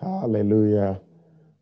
Hallelujah.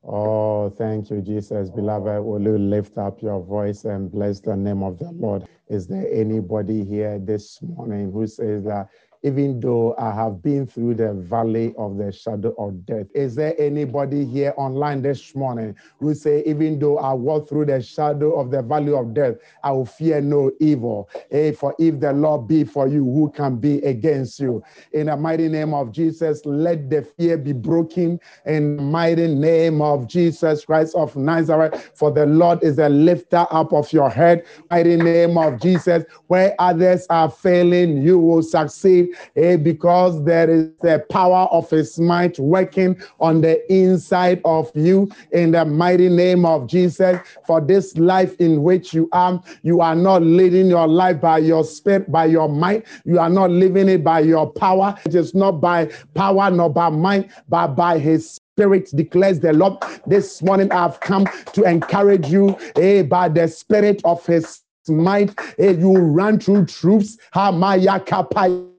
Oh, thank you, Jesus. Beloved, will you lift up your voice and bless the name of the Lord? Is there anybody here this morning who says that even though I have been through the valley of the shadow of death. Is there anybody here online this morning who say, even though I walk through the shadow of the valley of death, I will fear no evil. Hey, for if the Lord be for you, who can be against you? In the mighty name of Jesus, let the fear be broken in the mighty name of Jesus Christ of Nazareth. For the Lord is the lifter up of your head. Mighty name of Jesus, where others are failing, you will succeed eh, because there is the power of his might working on the inside of you in the mighty name of Jesus. For this life in which you are, you are not living your life by your spirit, by your might. You are not living it by your power. It is not by power nor by might, but by his Spirit declares the Lord. This morning I've come to encourage you eh, by the Spirit of His might. Eh, you run through troops. Hamaya kapai.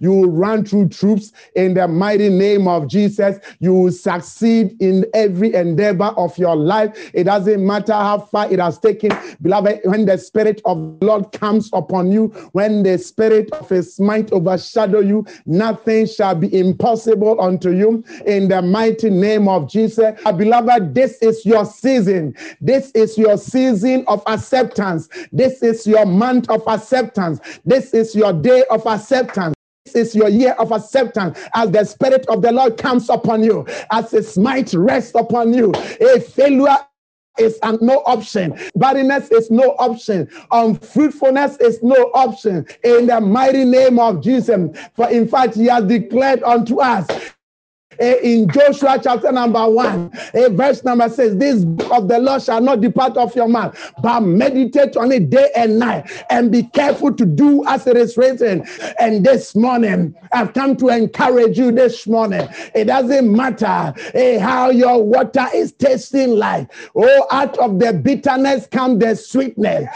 You will run through troops in the mighty name of Jesus. You will succeed in every endeavor of your life. It doesn't matter how far it has taken. Beloved, when the Spirit of the Lord comes upon you, when the Spirit of His might overshadow you, nothing shall be impossible unto you in the mighty name of Jesus. Beloved, this is your season. This is your season of acceptance. This is your month of acceptance. This is your day of acceptance. This is your year of acceptance as the Spirit of the Lord comes upon you, as His might rests upon you. A failure is an, no option. Barrenness is no option. Unfruitfulness is no option. In the mighty name of Jesus. For in fact, He has declared unto us in Joshua chapter number one, eh, verse number says, This book of the law shall not depart of your mouth, but meditate on it day and night, and be careful to do as it is written. And this morning, I've come to encourage you this morning. It doesn't matter eh, how your water is tasting like. Oh, out of the bitterness comes the sweetness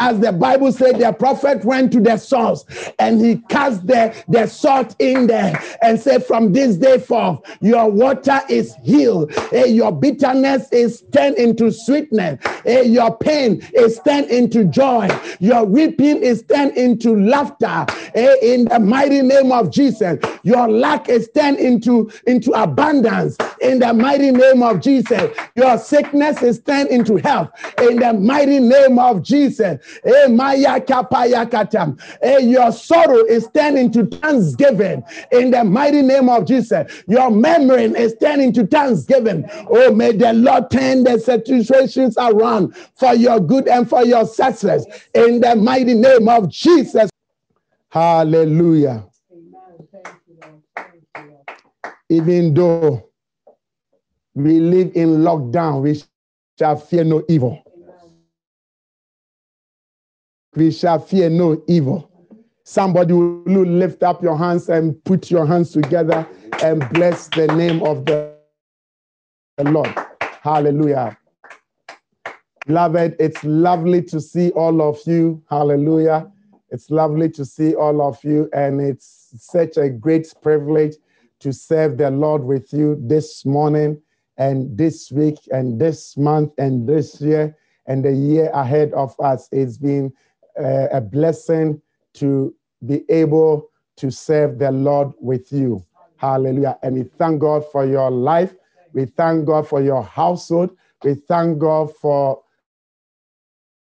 as the Bible said, the prophet went to the source and he cast the, the salt in there and said, From this day forth, your water is healed. Hey, your bitterness is turned into sweetness. Hey, your pain is turned into joy. Your weeping is turned into laughter. Hey, in the mighty name of Jesus, your lack is turned into, into abundance. In the mighty name of Jesus, your sickness is turned into health. In the mighty name of Jesus, Eh, eh, your sorrow is turned into thanksgiving in the mighty name of Jesus. Your memory is turning to thanksgiving. Oh, may the Lord turn the situations around for your good and for your success in the mighty name of Jesus. Hallelujah. Even though we live in lockdown, we shall fear no evil we shall fear no evil. Somebody will lift up your hands and put your hands together and bless the name of the Lord. Hallelujah. Beloved, it's lovely to see all of you. Hallelujah. It's lovely to see all of you, and it's such a great privilege to serve the Lord with you this morning and this week and this month and this year and the year ahead of us. It's been uh, a blessing to be able to serve the Lord with you. Hallelujah. And we thank God for your life. We thank God for your household. We thank God for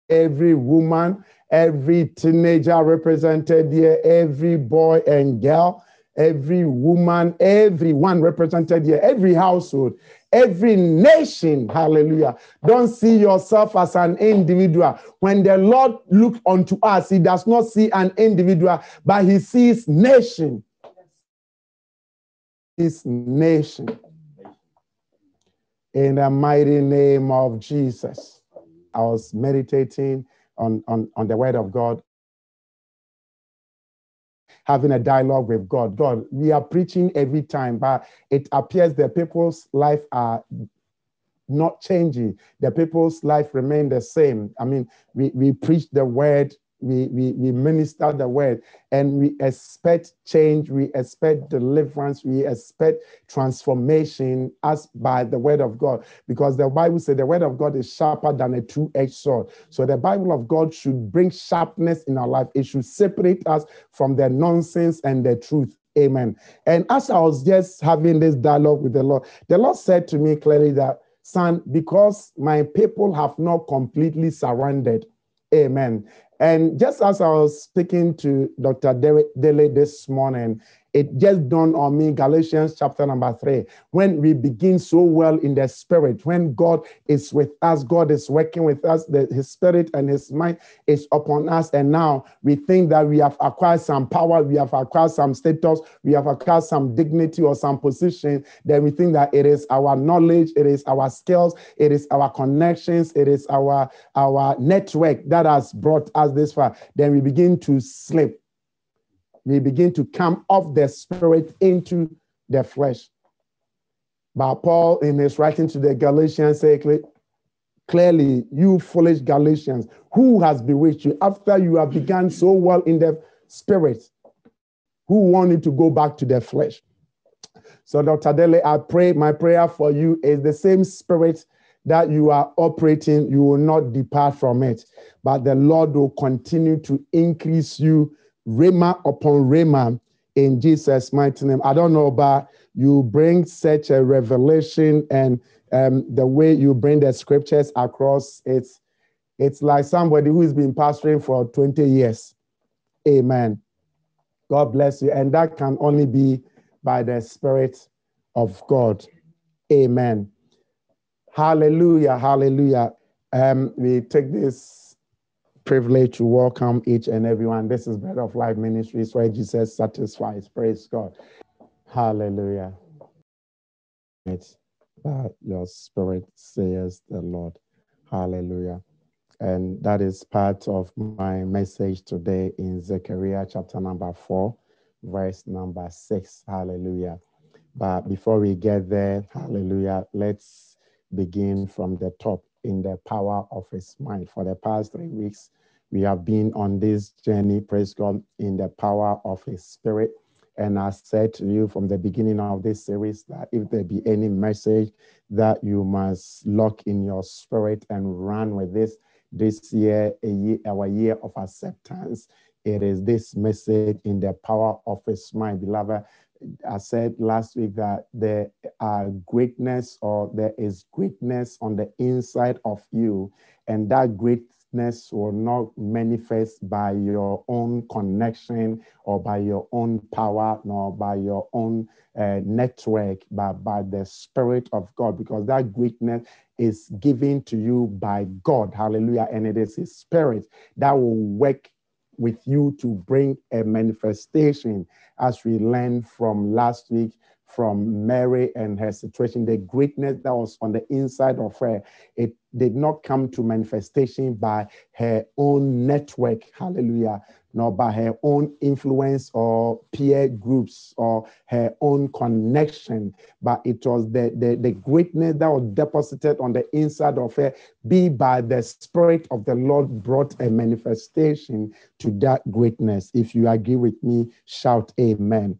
every woman, every teenager represented here, every boy and girl, every woman, everyone represented here, every household, every nation. Hallelujah. Don't see yourself as an individual. When the Lord looks unto us, he does not see an individual, but he sees nation. His nation. In the mighty name of Jesus. I was meditating on, on, on the word of God having a dialogue with God. God, we are preaching every time, but it appears the people's life are not changing. The people's life remain the same. I mean, we, we preach the word we, we, we minister the word and we expect change, we expect deliverance, we expect transformation as by the word of God. Because the Bible says the word of God is sharper than a two-edged sword. So the Bible of God should bring sharpness in our life. It should separate us from the nonsense and the truth. Amen. And as I was just having this dialogue with the Lord, the Lord said to me clearly that, son, because my people have not completely surrendered. Amen. And just as I was speaking to Dr. Dele this morning, it just dawned on me galatians chapter number three when we begin so well in the spirit when god is with us god is working with us the, his spirit and his mind is upon us. And now we think that we have acquired some power we have acquired some status we have acquired some dignity or some position then we think that it is our knowledge it is our skills it is our connections it is our our network that has brought us this far. Then we begin to slip we begin to come off the spirit into the flesh. But Paul, in his writing to the Galatians, said clearly, you foolish Galatians, who has bewitched you after you have begun so well in the spirit? Who wanted to go back to the flesh? So, Dr. Dele, I pray, my prayer for you is the same spirit that you are operating, you will not depart from it, but the Lord will continue to increase you rhema upon rhema in Jesus' mighty name. I don't know, but you bring such a revelation and um, the way you bring the scriptures across, it's it's like somebody who's been pastoring for 20 years. Amen. God bless you. And that can only be by the Spirit of God. Amen. Hallelujah. Hallelujah. Um, we take this privilege to welcome each and everyone. This is Bread of Life Ministries where Jesus satisfies. Praise God. Hallelujah. By your spirit, says the Lord. Hallelujah. And that is part of my message today in Zechariah chapter number four, verse number six. Hallelujah. But before we get there, hallelujah, let's begin from the top in the power of his mind. For the past three weeks, we have been on this journey, praise God, in the power of his spirit. And I said to you from the beginning of this series that if there be any message that you must lock in your spirit and run with this this year, a year our year of acceptance, it is this message in the power of his mind, beloved. I said last week that there are greatness or there is greatness on the inside of you, and that greatness will not manifest by your own connection or by your own power, nor by your own uh, network, but by the Spirit of God, because that greatness is given to you by God. Hallelujah. And it is His Spirit that will work with you to bring a manifestation as we learned from last week from Mary and her situation, the greatness that was on the inside of her, it did not come to manifestation by her own network, hallelujah, nor by her own influence or peer groups or her own connection, but it was the, the, the greatness that was deposited on the inside of her, be by the Spirit of the Lord brought a manifestation to that greatness. If you agree with me, shout amen.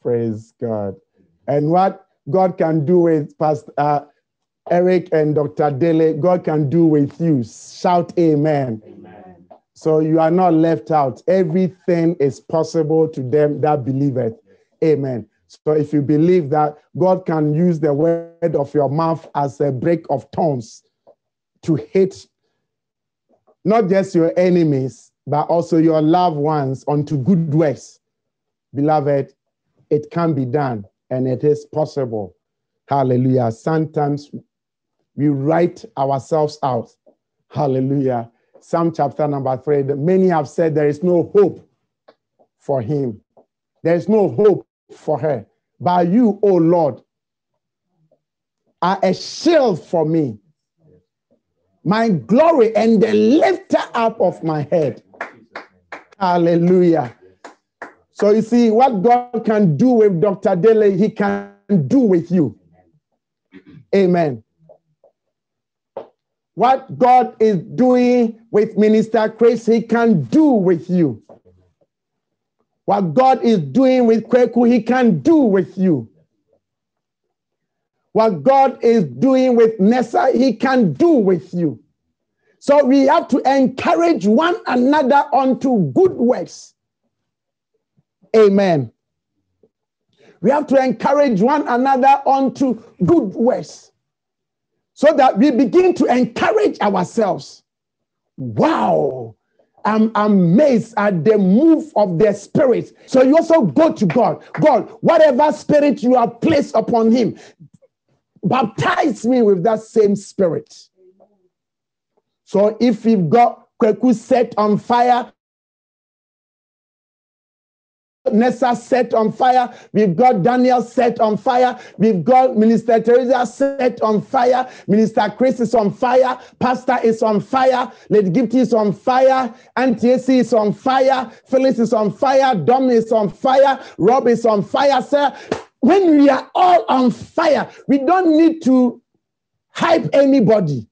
Praise God. And what God can do with Pastor uh, Eric and Dr. Dele, God can do with you. Shout amen. amen. So you are not left out. Everything is possible to them that believeth. Amen. So if you believe that God can use the word of your mouth as a break of tongues to hit not just your enemies, but also your loved ones unto good works, beloved, it can be done and it is possible. Hallelujah. Sometimes we write ourselves out. Hallelujah. Psalm chapter number three. Many have said there is no hope for him. There is no hope for her. But you, O Lord, are a shield for me, my glory and the lifter up of my head. Hallelujah. So you see, what God can do with Dr. Dele, he can do with you. Amen. What God is doing with Minister Chris, He can do with you. What God is doing with Kweku, He can do with you. What God is doing with Nessa, He can do with you. So we have to encourage one another onto good works. Amen. We have to encourage one another onto good works so that we begin to encourage ourselves. Wow. I'm amazed at the move of the spirit. So you also go to God. God, whatever spirit you have placed upon him, baptize me with that same spirit. So if you've got Kweku set on fire, Nessa set on fire. We've got Daniel set on fire. We've got Minister Teresa set on fire. Minister Chris is on fire. Pastor is on fire. Lady Gift is on fire. Auntie AC is on fire. Phyllis is on fire. Dom is on fire. Rob is on fire, sir. When we are all on fire, we don't need to hype anybody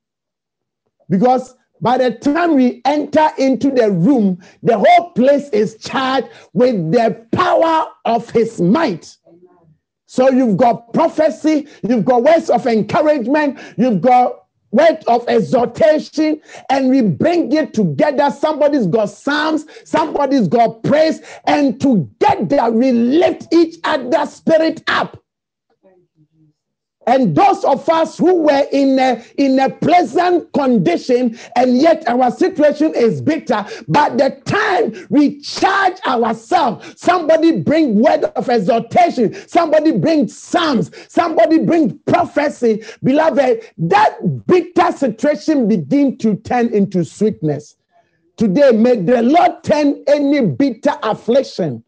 because by the time we enter into the room, the whole place is charged with the power of his might. So you've got prophecy, you've got words of encouragement, you've got word of exhortation, and we bring it together. Somebody's got psalms, somebody's got praise, and together we lift each other's spirit up. And those of us who were in a, in a pleasant condition, and yet our situation is bitter, but the time we charge ourselves, somebody bring word of exhortation, somebody bring psalms, somebody bring prophecy, beloved, that bitter situation begin to turn into sweetness. Today, may the Lord turn any bitter affliction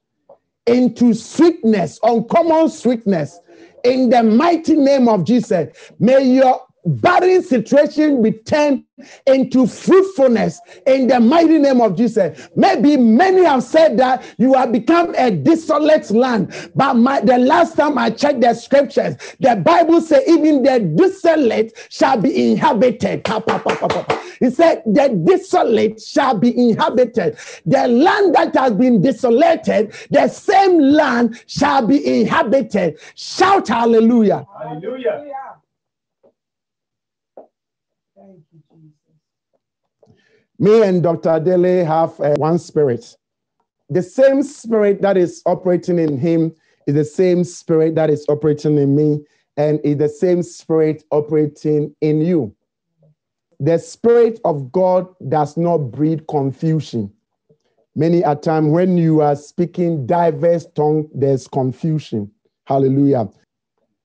into sweetness, uncommon sweetness in the mighty name of Jesus. May your barren situation be turned into fruitfulness in the mighty name of Jesus. Maybe many have said that you have become a desolate land, but my, the last time I checked the scriptures, the Bible says even the desolate shall be inhabited. He said the desolate shall be inhabited. The land that has been desolated, the same land shall be inhabited. Shout hallelujah. Hallelujah. Me and Dr. Dele have uh, one spirit. The same spirit that is operating in him is the same spirit that is operating in me, and is the same spirit operating in you. The spirit of God does not breed confusion. Many a time when you are speaking diverse tongue, there's confusion. Hallelujah.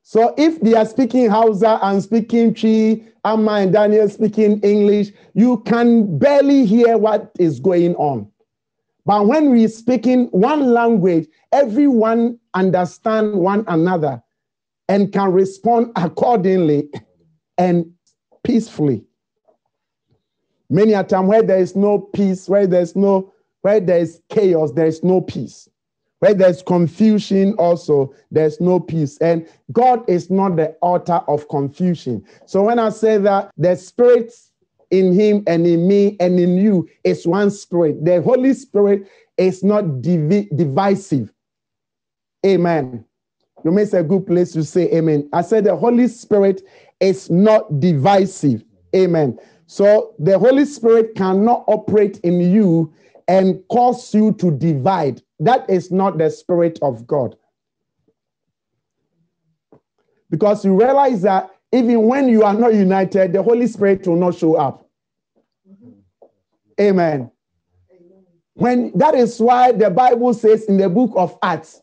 So if they are speaking Hausa and speaking Twi, Amma and Daniel speaking English, you can barely hear what is going on. But when we speaking one language, everyone understand one another and can respond accordingly and peacefully. Many a time where there is no peace, where there's no, where there is chaos, there is no peace. Where there's confusion, also, there's no peace. And God is not the author of confusion. So when I say that the spirit in him and in me and in you is one spirit, the Holy Spirit is not divi- divisive. Amen. You may a good place to say amen. I said the Holy Spirit is not divisive. Amen. So the Holy Spirit cannot operate in you and cause you to divide. That is not the Spirit of God. Because you realize that even when you are not united, the Holy Spirit will not show up. Amen. When that is why the Bible says in the book of Acts,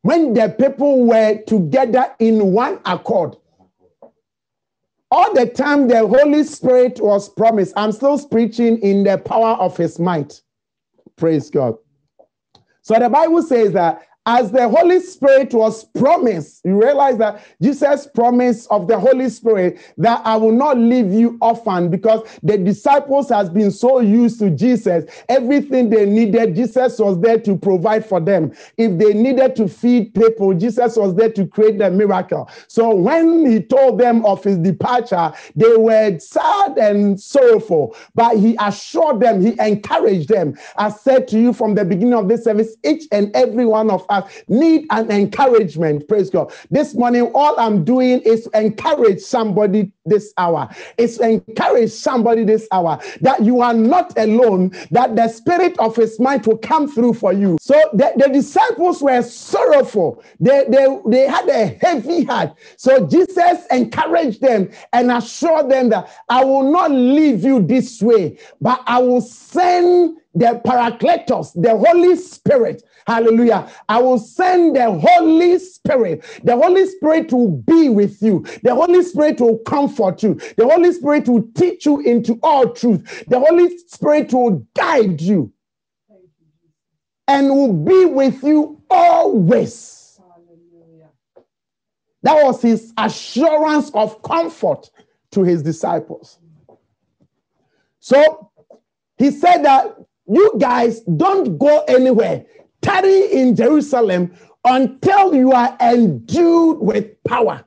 when the people were together in one accord, all the time the Holy Spirit was promised. I'm still preaching in the power of his might. Praise God. So the Bible says that as the Holy Spirit was promised, you realize that Jesus promised of the Holy Spirit that I will not leave you orphan because the disciples has been so used to Jesus. Everything they needed, Jesus was there to provide for them. If they needed to feed people, Jesus was there to create the miracle. So when he told them of his departure, they were sad and sorrowful, but he assured them, he encouraged them. I said to you from the beginning of this service, each and every one of need an encouragement. Praise God. This morning, all I'm doing is encourage somebody this hour. It's encourage somebody this hour that you are not alone, that the spirit of his might will come through for you. So the, the disciples were sorrowful. They, they, they had a heavy heart. So Jesus encouraged them and assured them that I will not leave you this way, but I will send the Paracletos, the Holy Spirit. Hallelujah. I will send the Holy Spirit. The Holy Spirit will be with you. The Holy Spirit will comfort you. The Holy Spirit will teach you into all truth. The Holy Spirit will guide you and will be with you always. That was his assurance of comfort to his disciples. So he said that you guys don't go anywhere. Tarry in Jerusalem until you are endued with power.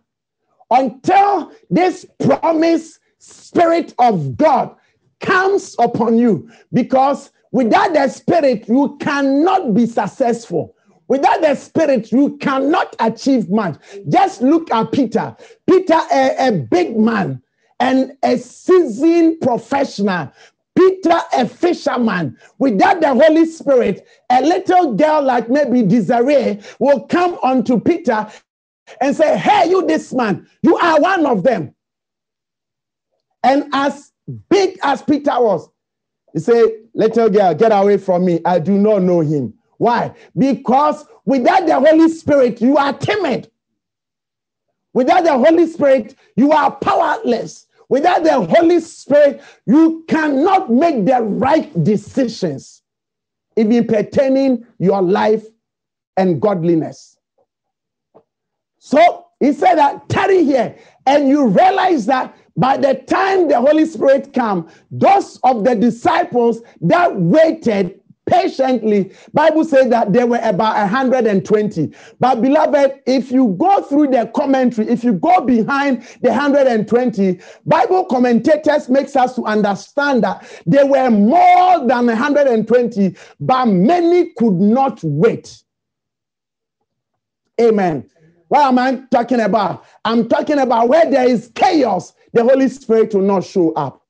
Until this promised Spirit of God comes upon you. Because without the Spirit, you cannot be successful. Without the Spirit, you cannot achieve much. Just look at Peter. Peter, a, a big man and a seasoned professional, Peter, a fisherman, without the Holy Spirit, a little girl like maybe Desiree will come unto Peter and say, Hey, you, this man, you are one of them. And as big as Peter was, he said, Little girl, get away from me. I do not know him. Why? Because without the Holy Spirit, you are timid. Without the Holy Spirit, you are powerless. Without the Holy Spirit, you cannot make the right decisions, even pertaining your life and godliness. So he said that tarry here, and you realize that by the time the Holy Spirit come, those of the disciples that waited patiently. Bible says that there were about 120 but beloved if you go through the commentary if you go behind the 120 bible commentators makes us to understand that there were more than 120 but many could not wait. Amen. What am i talking about? I'm talking about where there is chaos the holy spirit will not show up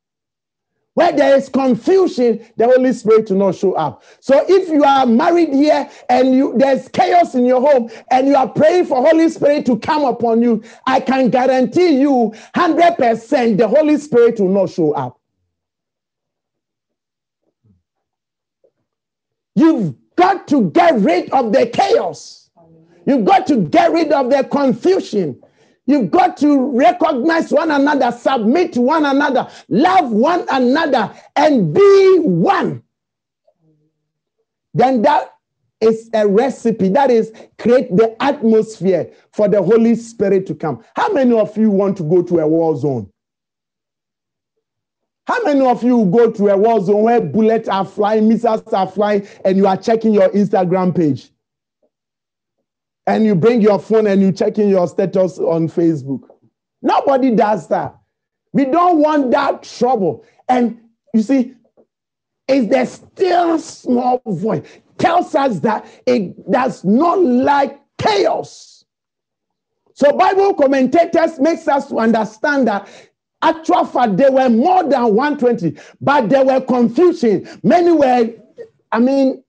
where there is confusion, the Holy Spirit will not show up. So if you are married here and you there's chaos in your home and you are praying for Holy Spirit to come upon you, I can guarantee you 100% the Holy Spirit will not show up. You've got to get rid of the chaos. You've got to get rid of the confusion. You've got to recognize one another, submit to one another, love one another, and be one. Then that is a recipe. That is, create the atmosphere for the Holy Spirit to come. How many of you want to go to a war zone? How many of you go to a war zone where bullets are flying, missiles are flying, and you are checking your Instagram page? And you bring your phone and you check in your status on Facebook. Nobody does that. We don't want that trouble. And you see, is the still small voice tells us that it does not like chaos. So Bible commentators makes us to understand that actual fact there were more than 120, but there were confusion. Many were, I mean,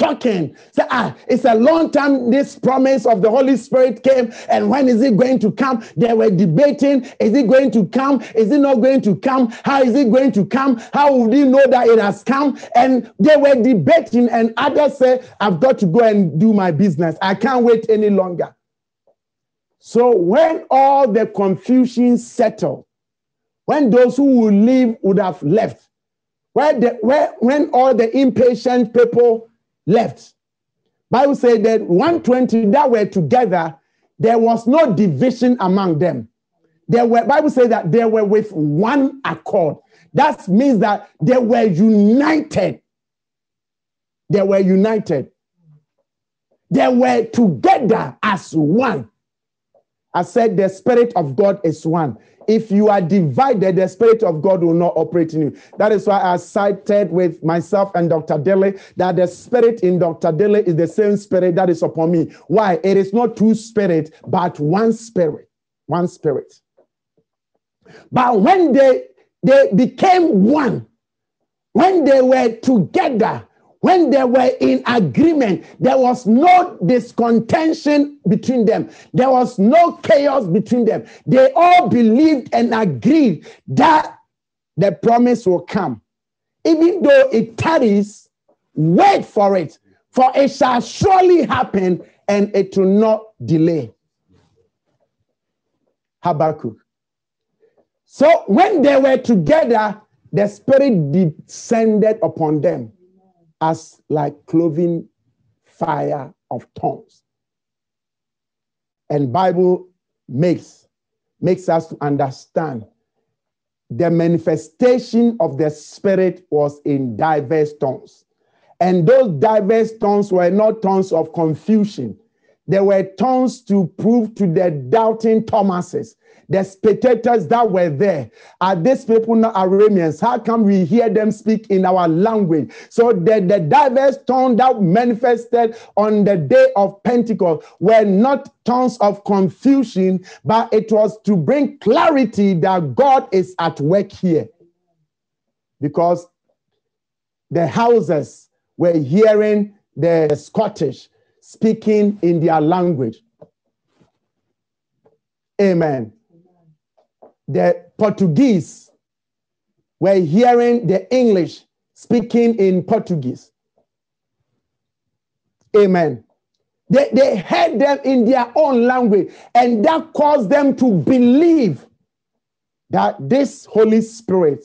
talking. Say, ah, it's a long time this promise of the Holy Spirit came, and when is it going to come? They were debating, is it going to come? Is it not going to come? How is it going to come? How would you know that it has come? And they were debating, and others say, I've got to go and do my business. I can't wait any longer. So when all the confusion settled, when those who would leave would have left, where the, where, when all the impatient people left. Bible said that 120 that were together, there was no division among them. There were Bible says that they were with one accord. That means that they were united. They were united. They were together as one. I said the Spirit of God is one. If you are divided, the Spirit of God will not operate in you. That is why I cited with myself and Dr. Dele that the Spirit in Dr. Dele is the same Spirit that is upon me. Why? It is not two Spirit, but one Spirit. One Spirit. But when they they became one, when they were together, when they were in agreement, there was no discontention between them. There was no chaos between them. They all believed and agreed that the promise will come. Even though it tarries, wait for it, for it shall surely happen and it will not delay. Habakkuk. So when they were together, the Spirit descended upon them as like cloven fire of tongues. And Bible makes makes us to understand the manifestation of the spirit was in diverse tongues. And those diverse tongues were not tongues of confusion. They were tongues to prove to the doubting Thomases the spectators that were there are these people not Arameans? How come we hear them speak in our language? So the, the diverse tongues that manifested on the day of Pentecost were not tongues of confusion, but it was to bring clarity that God is at work here. Because the Hausas were hearing the Scottish speaking in their language. Amen the Portuguese were hearing the English speaking in Portuguese. Amen. They, they heard them in their own language, and that caused them to believe that this Holy Spirit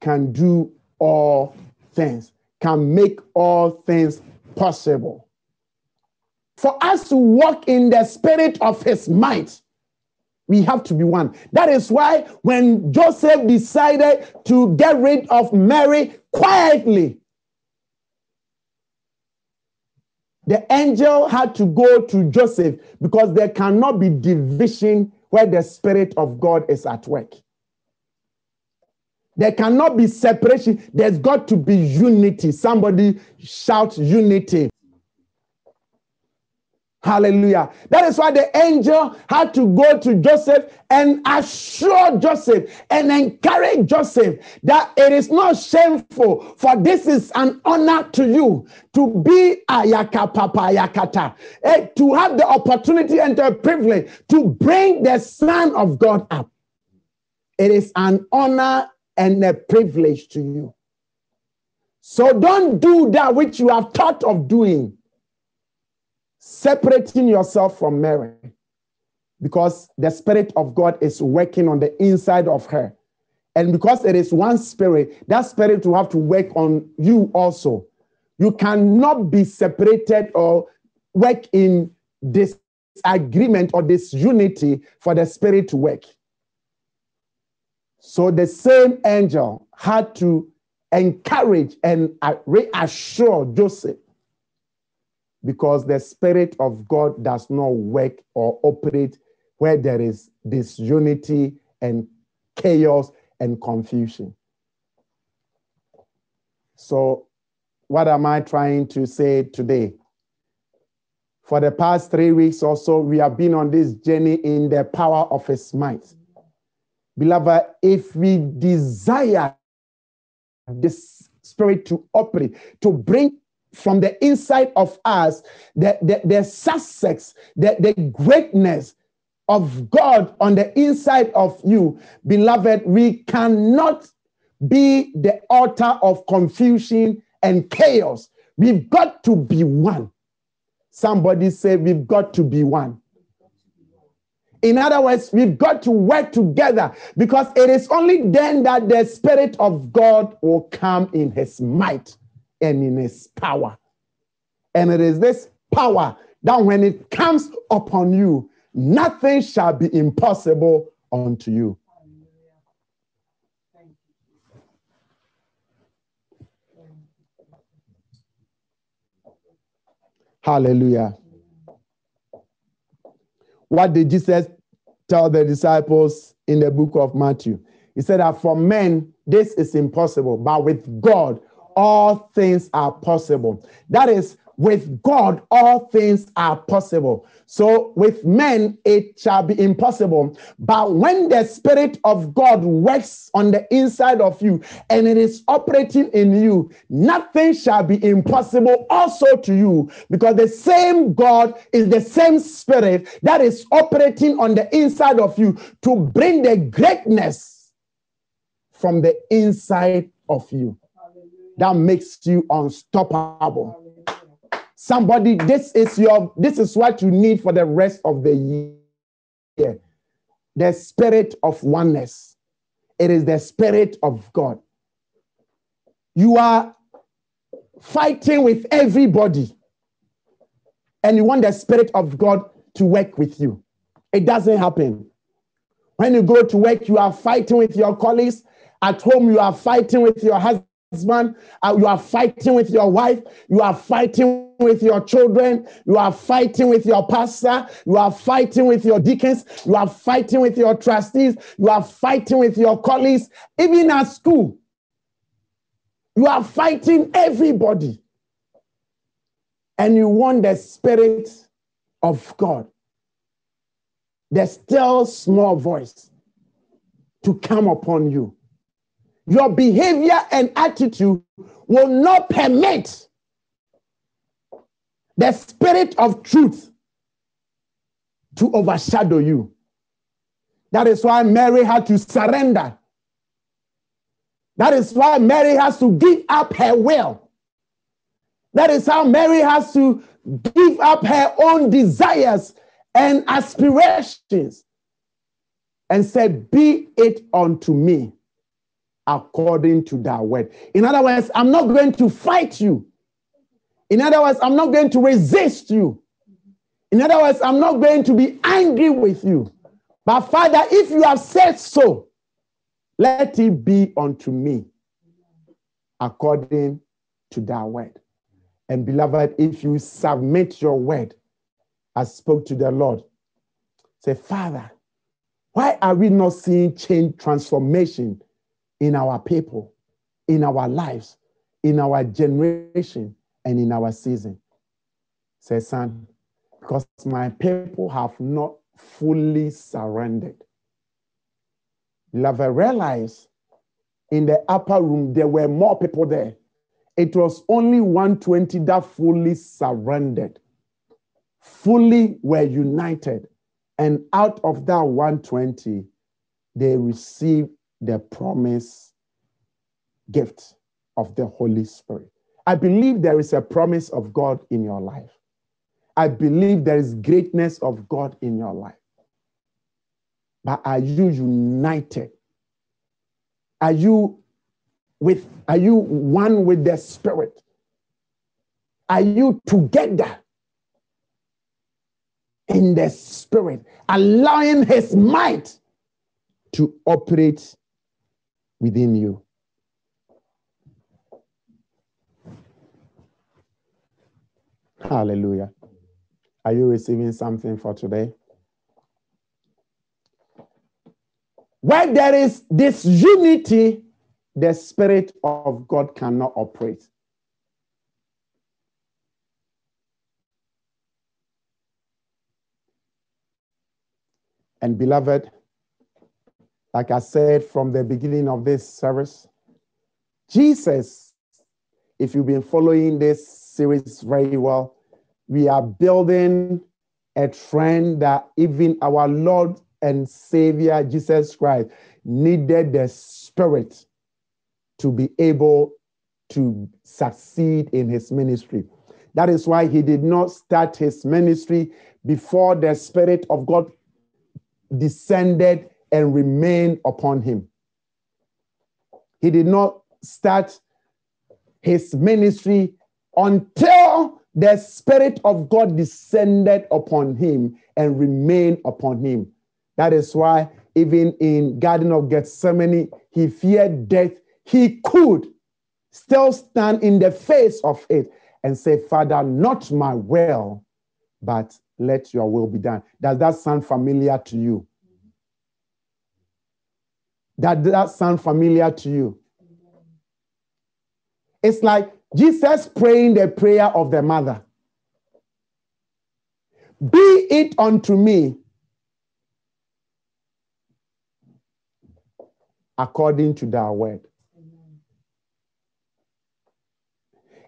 can do all things, can make all things possible. For us to walk in the spirit of his might, we have to be one. That is why when Joseph decided to get rid of Mary quietly, the angel had to go to Joseph because there cannot be division where the Spirit of God is at work. There cannot be separation. There's got to be unity. Somebody shout unity. Hallelujah. That is why the angel had to go to Joseph and assure Joseph and encourage Joseph that it is not shameful, for this is an honor to you to be ayaka papa yakata, eh, to have the opportunity and the privilege to bring the Son of God up. It is an honor and a privilege to you. So don't do that which you have thought of doing separating yourself from Mary because the Spirit of God is working on the inside of her. And because it is one spirit, that spirit will have to work on you also. You cannot be separated or work in this agreement or this unity for the spirit to work. So the same angel had to encourage and reassure Joseph because the Spirit of God does not work or operate where there is disunity and chaos and confusion. So, what am I trying to say today? For the past three weeks or so, we have been on this journey in the power of His might. Beloved, if we desire this Spirit to operate, to bring from the inside of us the, the, the success, the, the greatness of God on the inside of you, beloved, we cannot be the author of confusion and chaos. We've got to be one. Somebody say, We've got to be one. In other words, we've got to work together because it is only then that the Spirit of God will come in His might and in his power. And it is this power that when it comes upon you, nothing shall be impossible unto you. Hallelujah. What did Jesus tell the disciples in the book of Matthew? He said that for men, this is impossible, but with God, all things are possible. That is, with God, all things are possible. So with men, it shall be impossible. But when the Spirit of God works on the inside of you and it is operating in you, nothing shall be impossible also to you because the same God is the same Spirit that is operating on the inside of you to bring the greatness from the inside of you that makes you unstoppable. Somebody, this is your this is what you need for the rest of the year. The spirit of oneness. It is the spirit of God. You are fighting with everybody, and you want the spirit of God to work with you. It doesn't happen. When you go to work, you are fighting with your colleagues. At home, you are fighting with your husband husband, uh, you are fighting with your wife, you are fighting with your children, you are fighting with your pastor, you are fighting with your deacons, you are fighting with your trustees, you are fighting with your colleagues, even at school. You are fighting everybody. And you want the Spirit of God, the still small voice, to come upon you your behavior and attitude will not permit the spirit of truth to overshadow you. That is why Mary had to surrender. That is why Mary has to give up her will. That is how Mary has to give up her own desires and aspirations and said, Be it unto me according to that word. In other words, I'm not going to fight you. In other words, I'm not going to resist you. In other words, I'm not going to be angry with you. But Father, if you have said so, let it be unto me according to that word. And beloved, if you submit your word, I spoke to the Lord, say, Father, why are we not seeing change, transformation in our people, in our lives, in our generation, and in our season. Say, son, because my people have not fully surrendered. Beloved, realize in the upper room there were more people there. It was only 120 that fully surrendered, fully were united. And out of that 120, they received the promise gift of the Holy Spirit. I believe there is a promise of God in your life. I believe there is greatness of God in your life. But are you united? Are you with are you one with the spirit? Are you together in the spirit, allowing his might to operate within you. Hallelujah. Are you receiving something for today? Where there is this unity, the Spirit of God cannot operate. And beloved, like I said from the beginning of this service, Jesus, if you've been following this series very well, we are building a trend that even our Lord and Savior Jesus Christ needed the Spirit to be able to succeed in his ministry. That is why he did not start his ministry before the Spirit of God descended and remain upon him. He did not start his ministry until the Spirit of God descended upon him and remained upon him. That is why, even in Garden of Gethsemane, he feared death. He could still stand in the face of it and say, Father, not my will, but let your will be done. Does that sound familiar to you? That that sound familiar to you? It's like Jesus praying the prayer of the mother. Be it unto me according to thy word.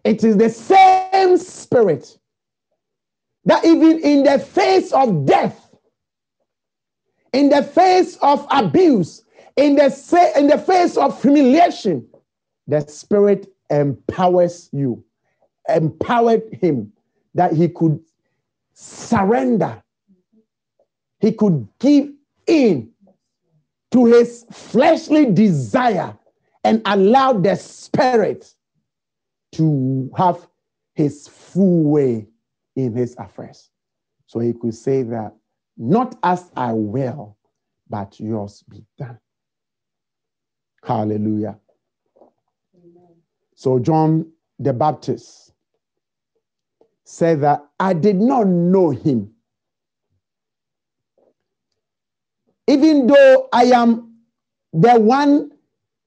It is the same spirit that even in the face of death, in the face of abuse, in the, in the face of humiliation, the spirit empowers you, empowered him that he could surrender, he could give in to his fleshly desire and allow the spirit to have his full way in his affairs. So he could say that, not as I will, but yours be done. Hallelujah. So John the Baptist said that I did not know him. Even though I am the one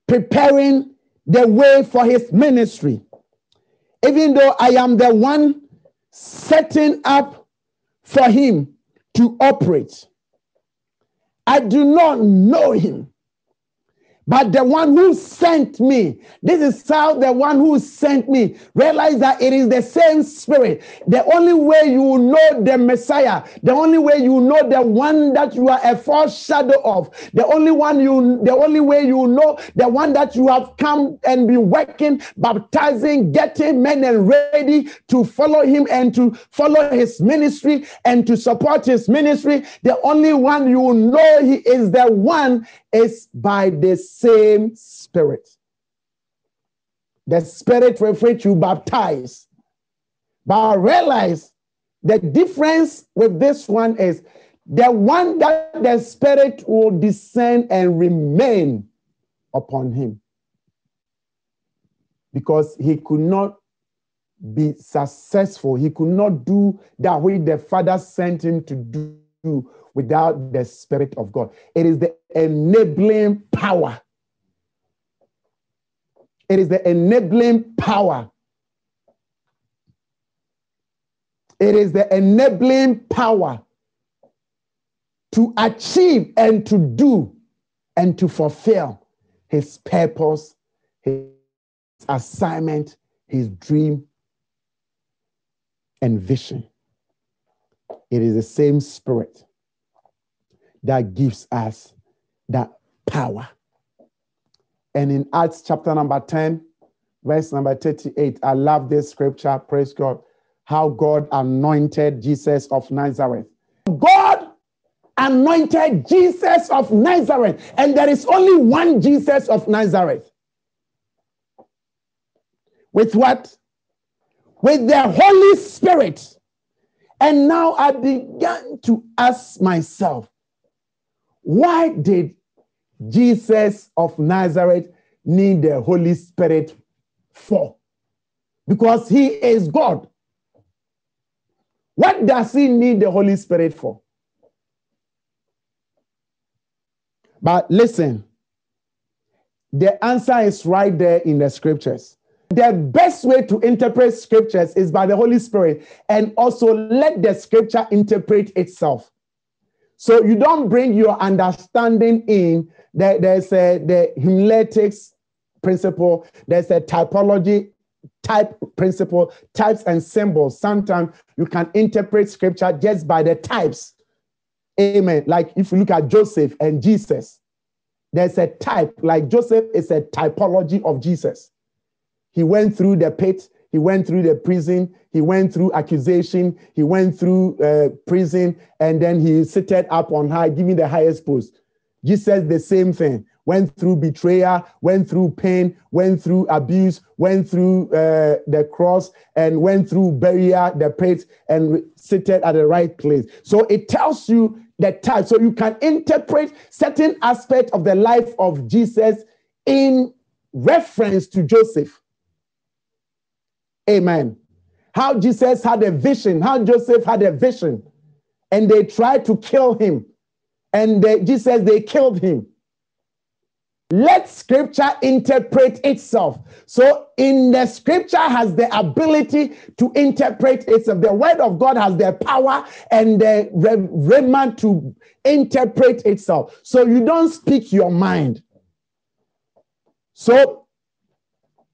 preparing the way for his ministry, even though I am the one setting up for him to operate, I do not know him but the one who sent me, this is how the one who sent me realize that it is the same spirit. The only way you know the Messiah, the only way you know the one that you are a foreshadow of, the only one you, the only way you know the one that you have come and be working, baptizing, getting men and ready to follow him and to follow his ministry and to support his ministry. The only one you know he is the one is by the same Spirit. The Spirit with which you baptize. But I realize the difference with this one is the one that the Spirit will descend and remain upon him. Because he could not be successful, he could not do that which the Father sent him to do without the Spirit of God. It is the enabling power. It is the enabling power. It is the enabling power to achieve and to do and to fulfill his purpose, his assignment, his dream, and vision. It is the same spirit that gives us that power. And in Acts chapter number 10, verse number 38, I love this scripture, praise God, how God anointed Jesus of Nazareth. God anointed Jesus of Nazareth, and there is only one Jesus of Nazareth. With what? With the Holy Spirit. And now I began to ask myself, why did Jesus of Nazareth need the Holy Spirit for? Because he is God. What does he need the Holy Spirit for? But listen, the answer is right there in the scriptures. The best way to interpret scriptures is by the Holy Spirit and also let the scripture interpret itself. So you don't bring your understanding in. There, there's a, the homiletics principle, there's a typology type principle, types and symbols. Sometimes you can interpret scripture just by the types. Amen. Like if you look at Joseph and Jesus, there's a type, like Joseph is a typology of Jesus. He went through the pit, he went through the prison. He went through accusation. He went through uh, prison, and then he seated up on high, giving the highest post. Jesus, the same thing. went through betrayal, went through pain, went through abuse, went through uh, the cross, and went through burial, the pit, and seated at the right place. So it tells you the type. So you can interpret certain aspects of the life of Jesus in reference to Joseph. Amen. How Jesus had a vision, how Joseph had a vision, and they tried to kill him. And they, Jesus, they killed him. Let scripture interpret itself. So, in the scripture has the ability to interpret itself. The word of God has the power and the rhema to interpret itself. So, you don't speak your mind. So,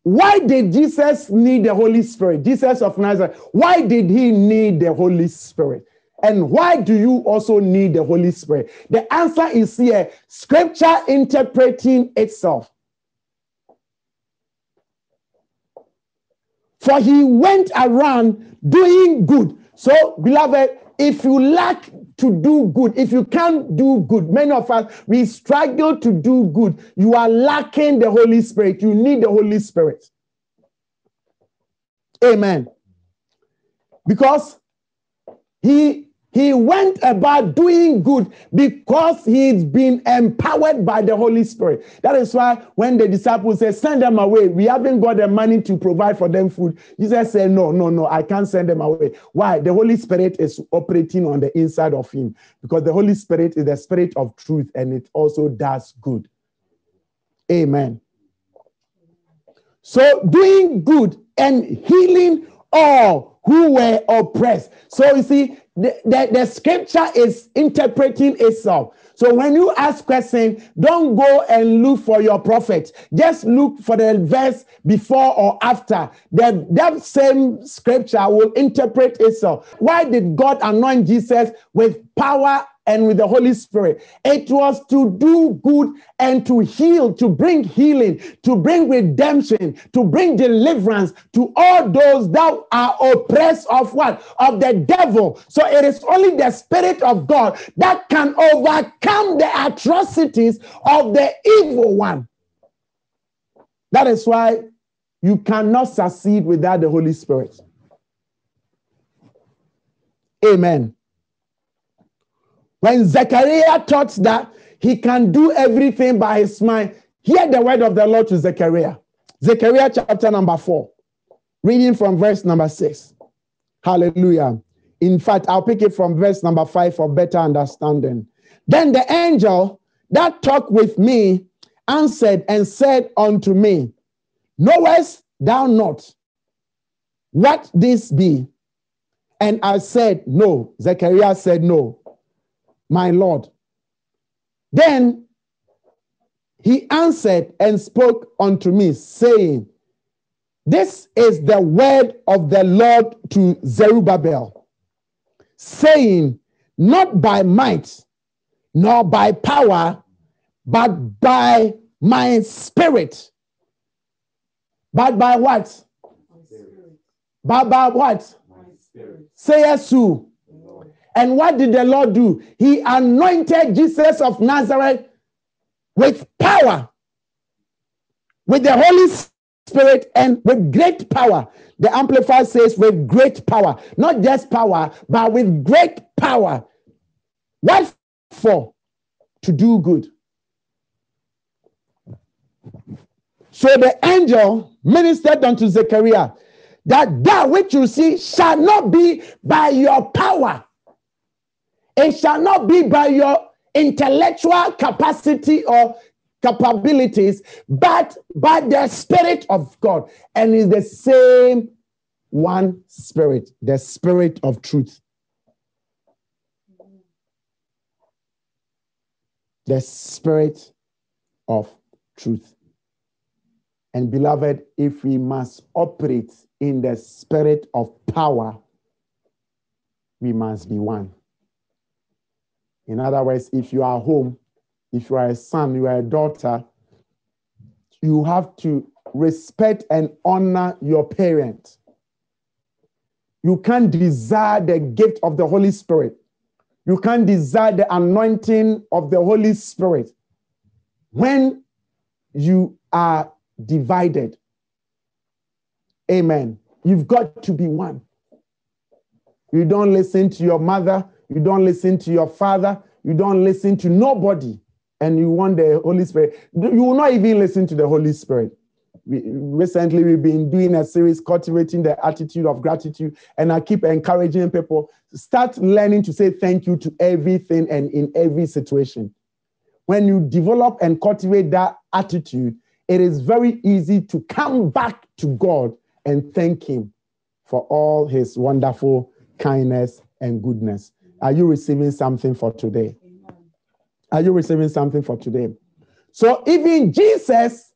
why did Jesus need the Holy Spirit? Jesus of Nazareth, why did he need the Holy Spirit? And why do you also need the Holy Spirit? The answer is here scripture interpreting itself. For he went around doing good. So, beloved, if you lack to do good, if you can't do good, many of us, we struggle to do good. You are lacking the Holy Spirit. You need the Holy Spirit. Amen. Because he he went about doing good because he's been empowered by the Holy Spirit. That is why when the disciples said, Send them away, we haven't got the money to provide for them food. Jesus said, No, no, no, I can't send them away. Why? The Holy Spirit is operating on the inside of him because the Holy Spirit is the spirit of truth and it also does good. Amen. So, doing good and healing all who were oppressed. So, you see, the, the, the scripture is interpreting itself. So when you ask question, don't go and look for your prophet. Just look for the verse before or after. That, that same scripture will interpret itself. Why did God anoint Jesus with power and with the Holy Spirit. It was to do good and to heal, to bring healing, to bring redemption, to bring deliverance to all those that are oppressed of what? Of the devil. So it is only the Spirit of God that can overcome the atrocities of the evil one. That is why you cannot succeed without the Holy Spirit. Amen. When Zechariah thought that he can do everything by his mind, hear the word of the Lord to Zechariah. Zechariah chapter number four, reading from verse number six. Hallelujah. In fact, I'll pick it from verse number five for better understanding. Then the angel that talked with me answered and said unto me, Knowest thou not what this be? And I said, No. Zechariah said, No my Lord. Then he answered and spoke unto me, saying, This is the word of the Lord to Zerubbabel, saying, Not by might, nor by power, but by my spirit. But by what? But by what? Say yes, who? And what did the Lord do? He anointed Jesus of Nazareth with power, with the Holy Spirit, and with great power. The Amplified says, with great power. Not just power, but with great power. What for? To do good. So the angel ministered unto Zechariah that that which you see shall not be by your power it shall not be by your intellectual capacity or capabilities, but by the Spirit of God. And is the same one Spirit, the Spirit of truth. The Spirit of truth. And beloved, if we must operate in the spirit of power, we must be one. In other words, if you are home, if you are a son, you are a daughter, you have to respect and honor your parent. You can't desire the gift of the Holy Spirit. You can't desire the anointing of the Holy Spirit when you are divided, amen, you've got to be one. You don't listen to your mother, you don't listen to your father, you don't listen to nobody, and you want the Holy Spirit. You will not even listen to the Holy Spirit. We, recently, we've been doing a series cultivating the attitude of gratitude, and I keep encouraging people start learning to say thank you to everything and in every situation. When you develop and cultivate that attitude, it is very easy to come back to God and thank Him for all His wonderful kindness and goodness. Are you receiving something for today? Are you receiving something for today? So even Jesus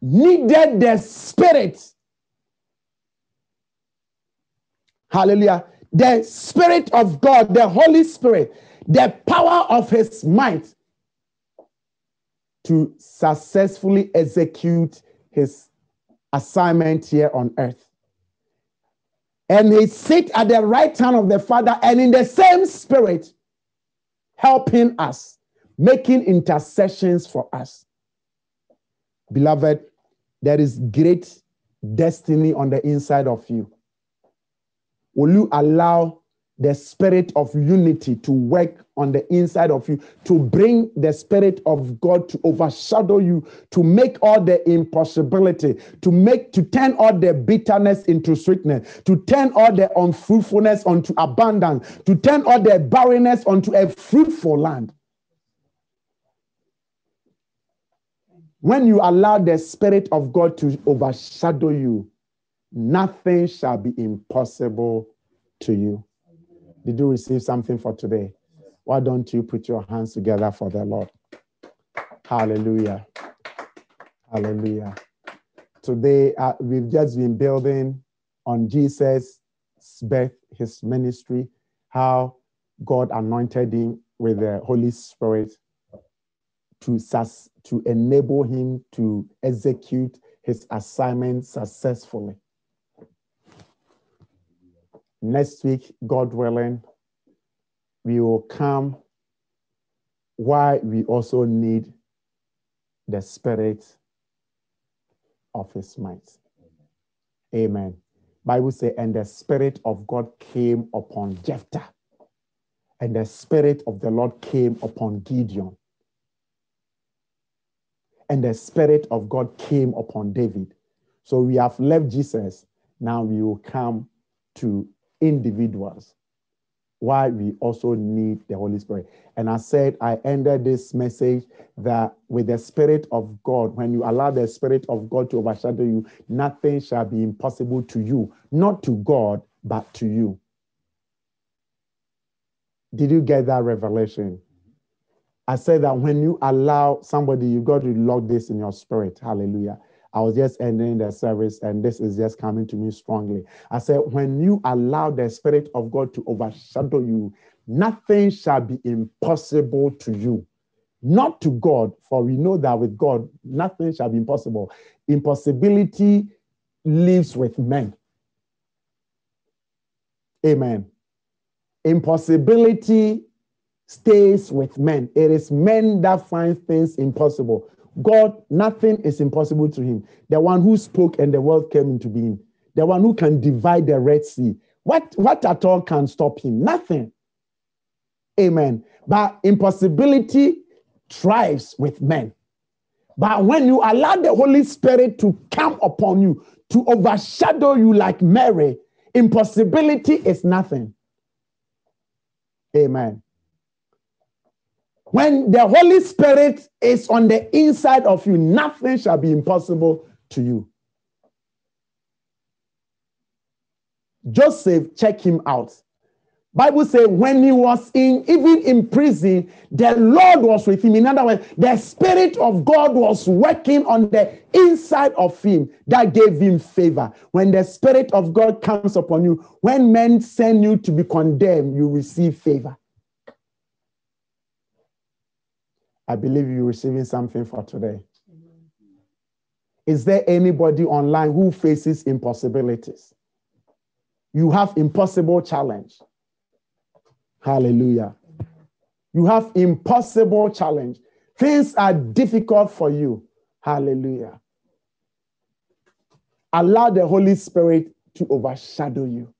needed the Spirit. Hallelujah. The Spirit of God, the Holy Spirit, the power of His might to successfully execute His assignment here on earth. And He sit at the right hand of the Father and in the same Spirit, helping us, making intercessions for us. Beloved, there is great destiny on the inside of you. Will you allow the spirit of unity to work on the inside of you, to bring the spirit of God to overshadow you, to make all the impossibility, to make to turn all the bitterness into sweetness, to turn all the unfruitfulness onto abundance, to turn all the barrenness onto a fruitful land. When you allow the Spirit of God to overshadow you, nothing shall be impossible to you. Did you receive something for today? Why don't you put your hands together for the Lord? Hallelujah. Hallelujah. Today, uh, we've just been building on Jesus' birth, his ministry, how God anointed him with the Holy Spirit to, sus- to enable him to execute his assignment successfully. Next week, God willing, we will come why we also need the spirit of his might. Amen. Bible say, and the spirit of God came upon Jephthah, and the spirit of the Lord came upon Gideon and the Spirit of God came upon David. So we have left Jesus. Now we will come to individuals. Why we also need the Holy Spirit. And I said, I ended this message that with the Spirit of God, when you allow the Spirit of God to overshadow you, nothing shall be impossible to you, not to God, but to you. Did you get that revelation? I said that when you allow somebody, you've got to lock this in your spirit. Hallelujah. I was just ending the service and this is just coming to me strongly. I said, when you allow the Spirit of God to overshadow you, nothing shall be impossible to you. Not to God, for we know that with God, nothing shall be impossible. Impossibility lives with men. Amen. Impossibility stays with men. It is men that find things impossible. God, nothing is impossible to him. The one who spoke and the world came into being, the one who can divide the Red Sea. What, what at all can stop him? Nothing. Amen. But impossibility thrives with men. But when you allow the Holy Spirit to come upon you, to overshadow you like Mary, impossibility is nothing. Amen. When the Holy Spirit is on the inside of you, nothing shall be impossible to you. Joseph, check him out. Bible says when he was in even in prison, the Lord was with him. In other words, the Spirit of God was working on the inside of him that gave him favor. When the Spirit of God comes upon you, when men send you to be condemned, you receive favor. I believe you're receiving something for today. Is there anybody online who faces impossibilities? You have impossible challenge. Hallelujah. You have impossible challenge. Things are difficult for you. Hallelujah. Allow the Holy Spirit to overshadow you.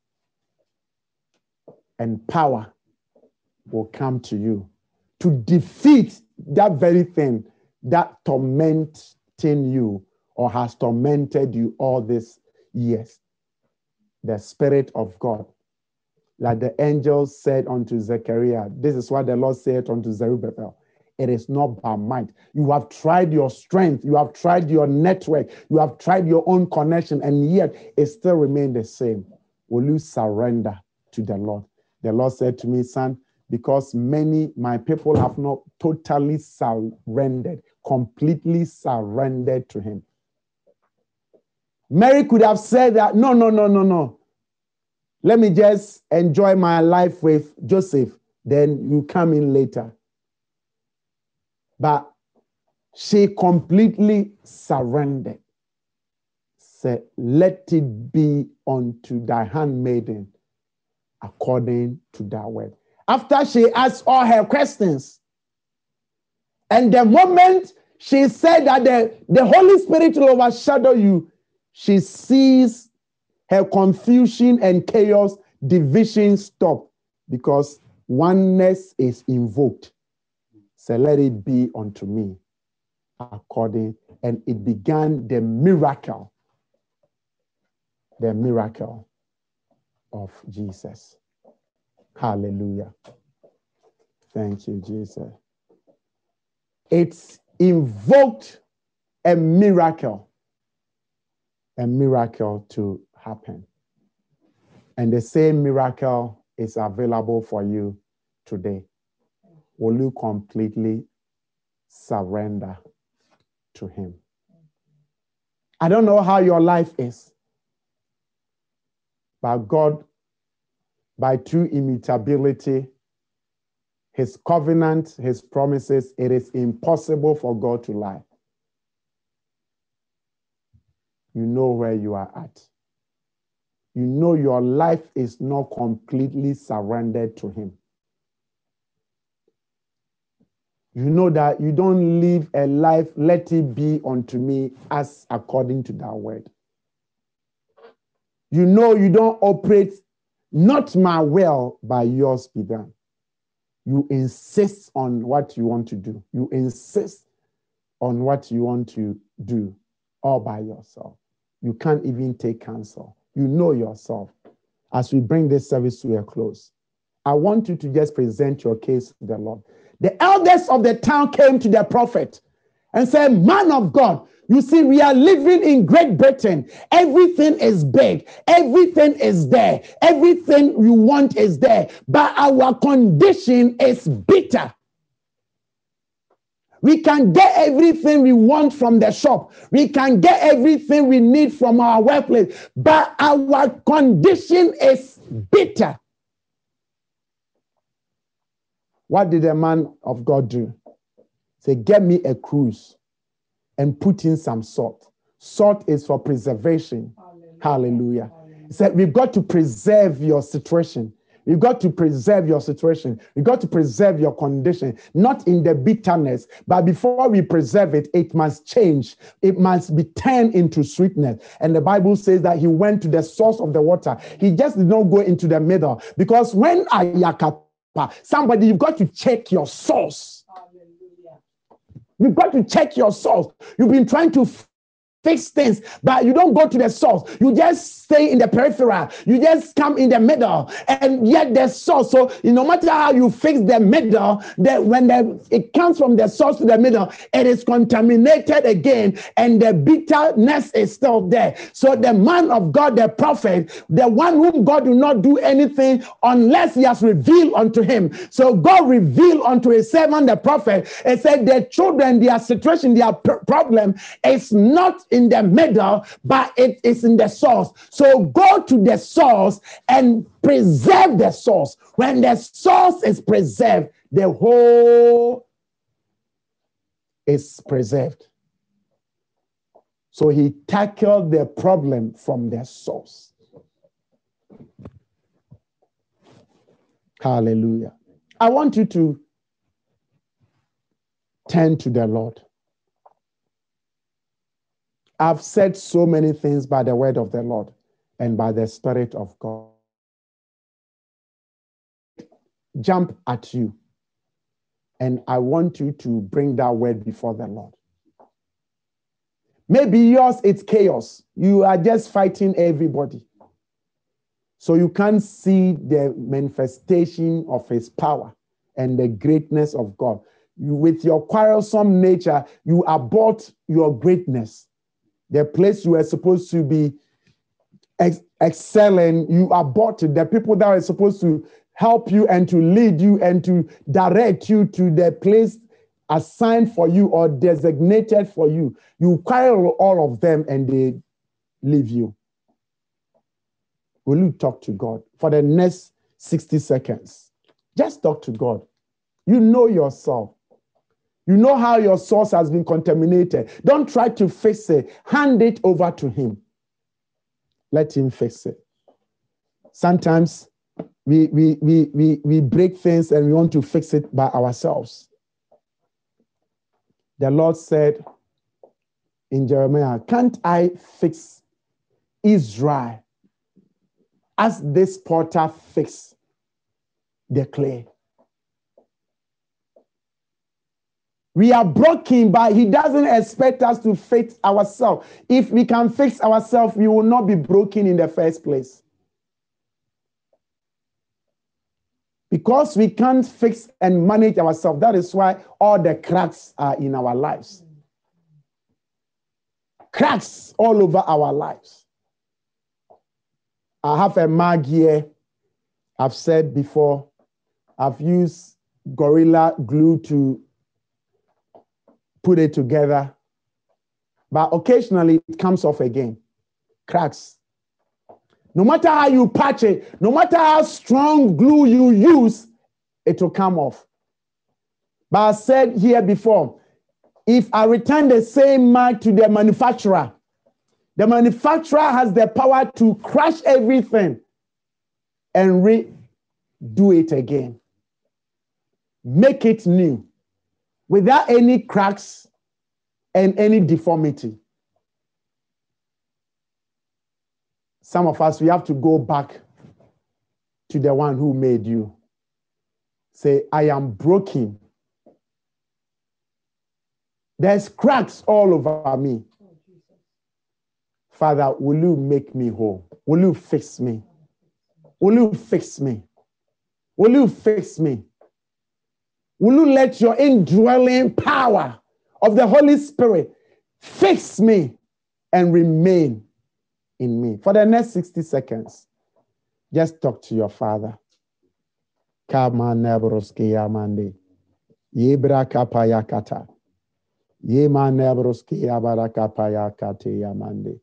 And power will come to you to defeat that very thing that tormenting you or has tormented you all these years. The Spirit of God. Like the angel said unto Zechariah, this is what the Lord said unto Zerubbabel. It is not by might. You have tried your strength, you have tried your network, you have tried your own connection, and yet it still remains the same. Will you surrender to the Lord? The Lord said to me, Son, because many, my people have not totally surrendered, completely surrendered to Him. Mary could have said that, no, no, no, no, no. Let me just enjoy my life with Joseph, then you come in later. But she completely surrendered. Said, Let it be unto thy handmaiden according to thy word. After she asked all her questions, and the moment she said that the, the Holy Spirit will overshadow you, she sees her confusion and chaos, division stop because oneness is invoked. So let it be unto me according, and it began the miracle, the miracle of Jesus. Hallelujah. Thank you, Jesus. It's invoked a miracle a miracle to happen. And the same miracle is available for you today. Will you completely surrender to Him? I don't know how your life is, but God, by true immutability, His covenant, His promises, it is impossible for God to lie you know where you are at. You know your life is not completely surrendered to Him. You know that you don't live a life, let it be unto me as according to that word. You know you don't operate not my will, by yours be done. You insist on what you want to do. You insist on what you want to do all by yourself. You can't even take counsel. You know yourself. As we bring this service to a close, I want you to just present your case to the Lord. The elders of the town came to the prophet and said, Man of God, you see, we are living in Great Britain. Everything is big, everything is there, everything you want is there, but our condition is bitter. We can get everything we want from the shop. We can get everything we need from our workplace, but our condition is bitter. What did the man of God do? Say, get me a cruse and put in some salt. Salt is for preservation. Hallelujah. Hallelujah. Hallelujah. He said, we've got to preserve your situation. You got to preserve your situation. You got to preserve your condition, not in the bitterness, but before we preserve it, it must change. It must be turned into sweetness. And the Bible says that he went to the source of the water. He just did not go into the middle because when ayakapa, somebody, you've got to check your source. You've got to check your source. You've been trying to fix things, but you don't go to the source. You just stay in the peripheral. You just come in the middle, and yet the source. So no matter how you fix the middle, that when the, it comes from the source to the middle, it is contaminated again, and the bitterness is still there. So the man of God, the prophet, the one whom God do not do anything unless he has revealed unto him. So God revealed unto his servant, the prophet, and said, "The children, their situation, their problem is not." In the middle, but it is in the source. So go to the source and preserve the source. When the source is preserved, the whole is preserved. So he tackled the problem from the source. Hallelujah. I want you to Turn to the Lord. I've said so many things by the word of the Lord and by the Spirit of God. Jump at you. And I want you to bring that word before the Lord. Maybe yours, it's chaos. You are just fighting everybody. So you can't see the manifestation of his power and the greatness of God. You, with your quarrelsome nature, you abort your greatness. The place you are supposed to be ex- excelling, you abort it. The people that are supposed to help you and to lead you and to direct you to the place assigned for you or designated for you. You quarrel all of them and they leave you. Will you talk to God for the next 60 seconds? Just talk to God. You know yourself. You know how your source has been contaminated. Don't try to fix it. Hand it over to Him. Let Him fix it. Sometimes we, we, we, we, we break things and we want to fix it by ourselves. The Lord said in Jeremiah, Can't I fix Israel as this potter fix the clay? We are broken, but He doesn't expect us to fix ourselves. If we can fix ourselves, we will not be broken in the first place. Because we can't fix and manage ourselves, that is why all the cracks are in our lives. Cracks all over our lives. I have a mag here. I've said before, I've used Gorilla Glue to put it together. But occasionally it comes off again, cracks. No matter how you patch it, no matter how strong glue you use, it will come off. But I said here before, if I return the same mark to the manufacturer, the manufacturer has the power to crush everything and redo it again. Make it new without any cracks and any deformity. Some of us, we have to go back to the one who made you. Say, I am broken. There's cracks all over me. Father, will you make me whole? Will you fix me? Will you fix me? Will you fix me? Will you let your indwelling power of the Holy Spirit fix me and remain in me? For the next 60 seconds, just talk to your Father. Kama nebroski yamande. Yebra kapaya kata. Yema nebroski yabara kapaya kate yamande.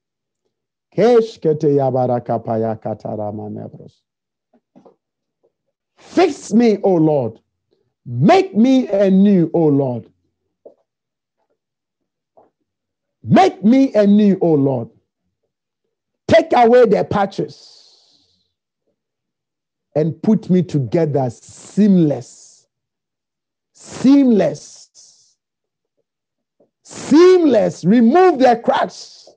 Keshkete yabara kapaya kata. Fix me, O Lord Make me anew, O Lord. Make me anew, O Lord. Take away the patches and put me together seamless. Seamless. Seamless. Remove the cracks.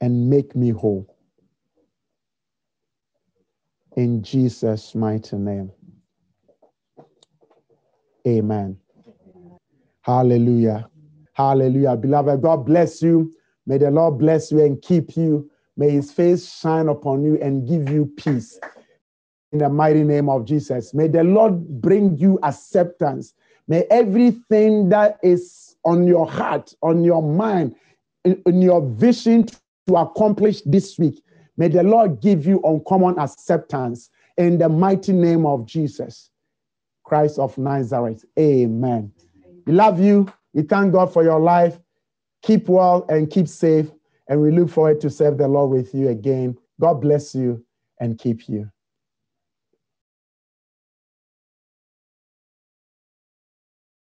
And make me whole in Jesus' mighty name. Amen. Hallelujah. Hallelujah. Beloved, God bless you. May the Lord bless you and keep you. May his face shine upon you and give you peace. In the mighty name of Jesus. May the Lord bring you acceptance. May everything that is on your heart, on your mind, in, in your vision to accomplish this week, May the Lord give you uncommon acceptance in the mighty name of Jesus, Christ of Nazareth. Amen. We love you. We thank God for your life. Keep well and keep safe. And we look forward to serve the Lord with you again. God bless you and keep you.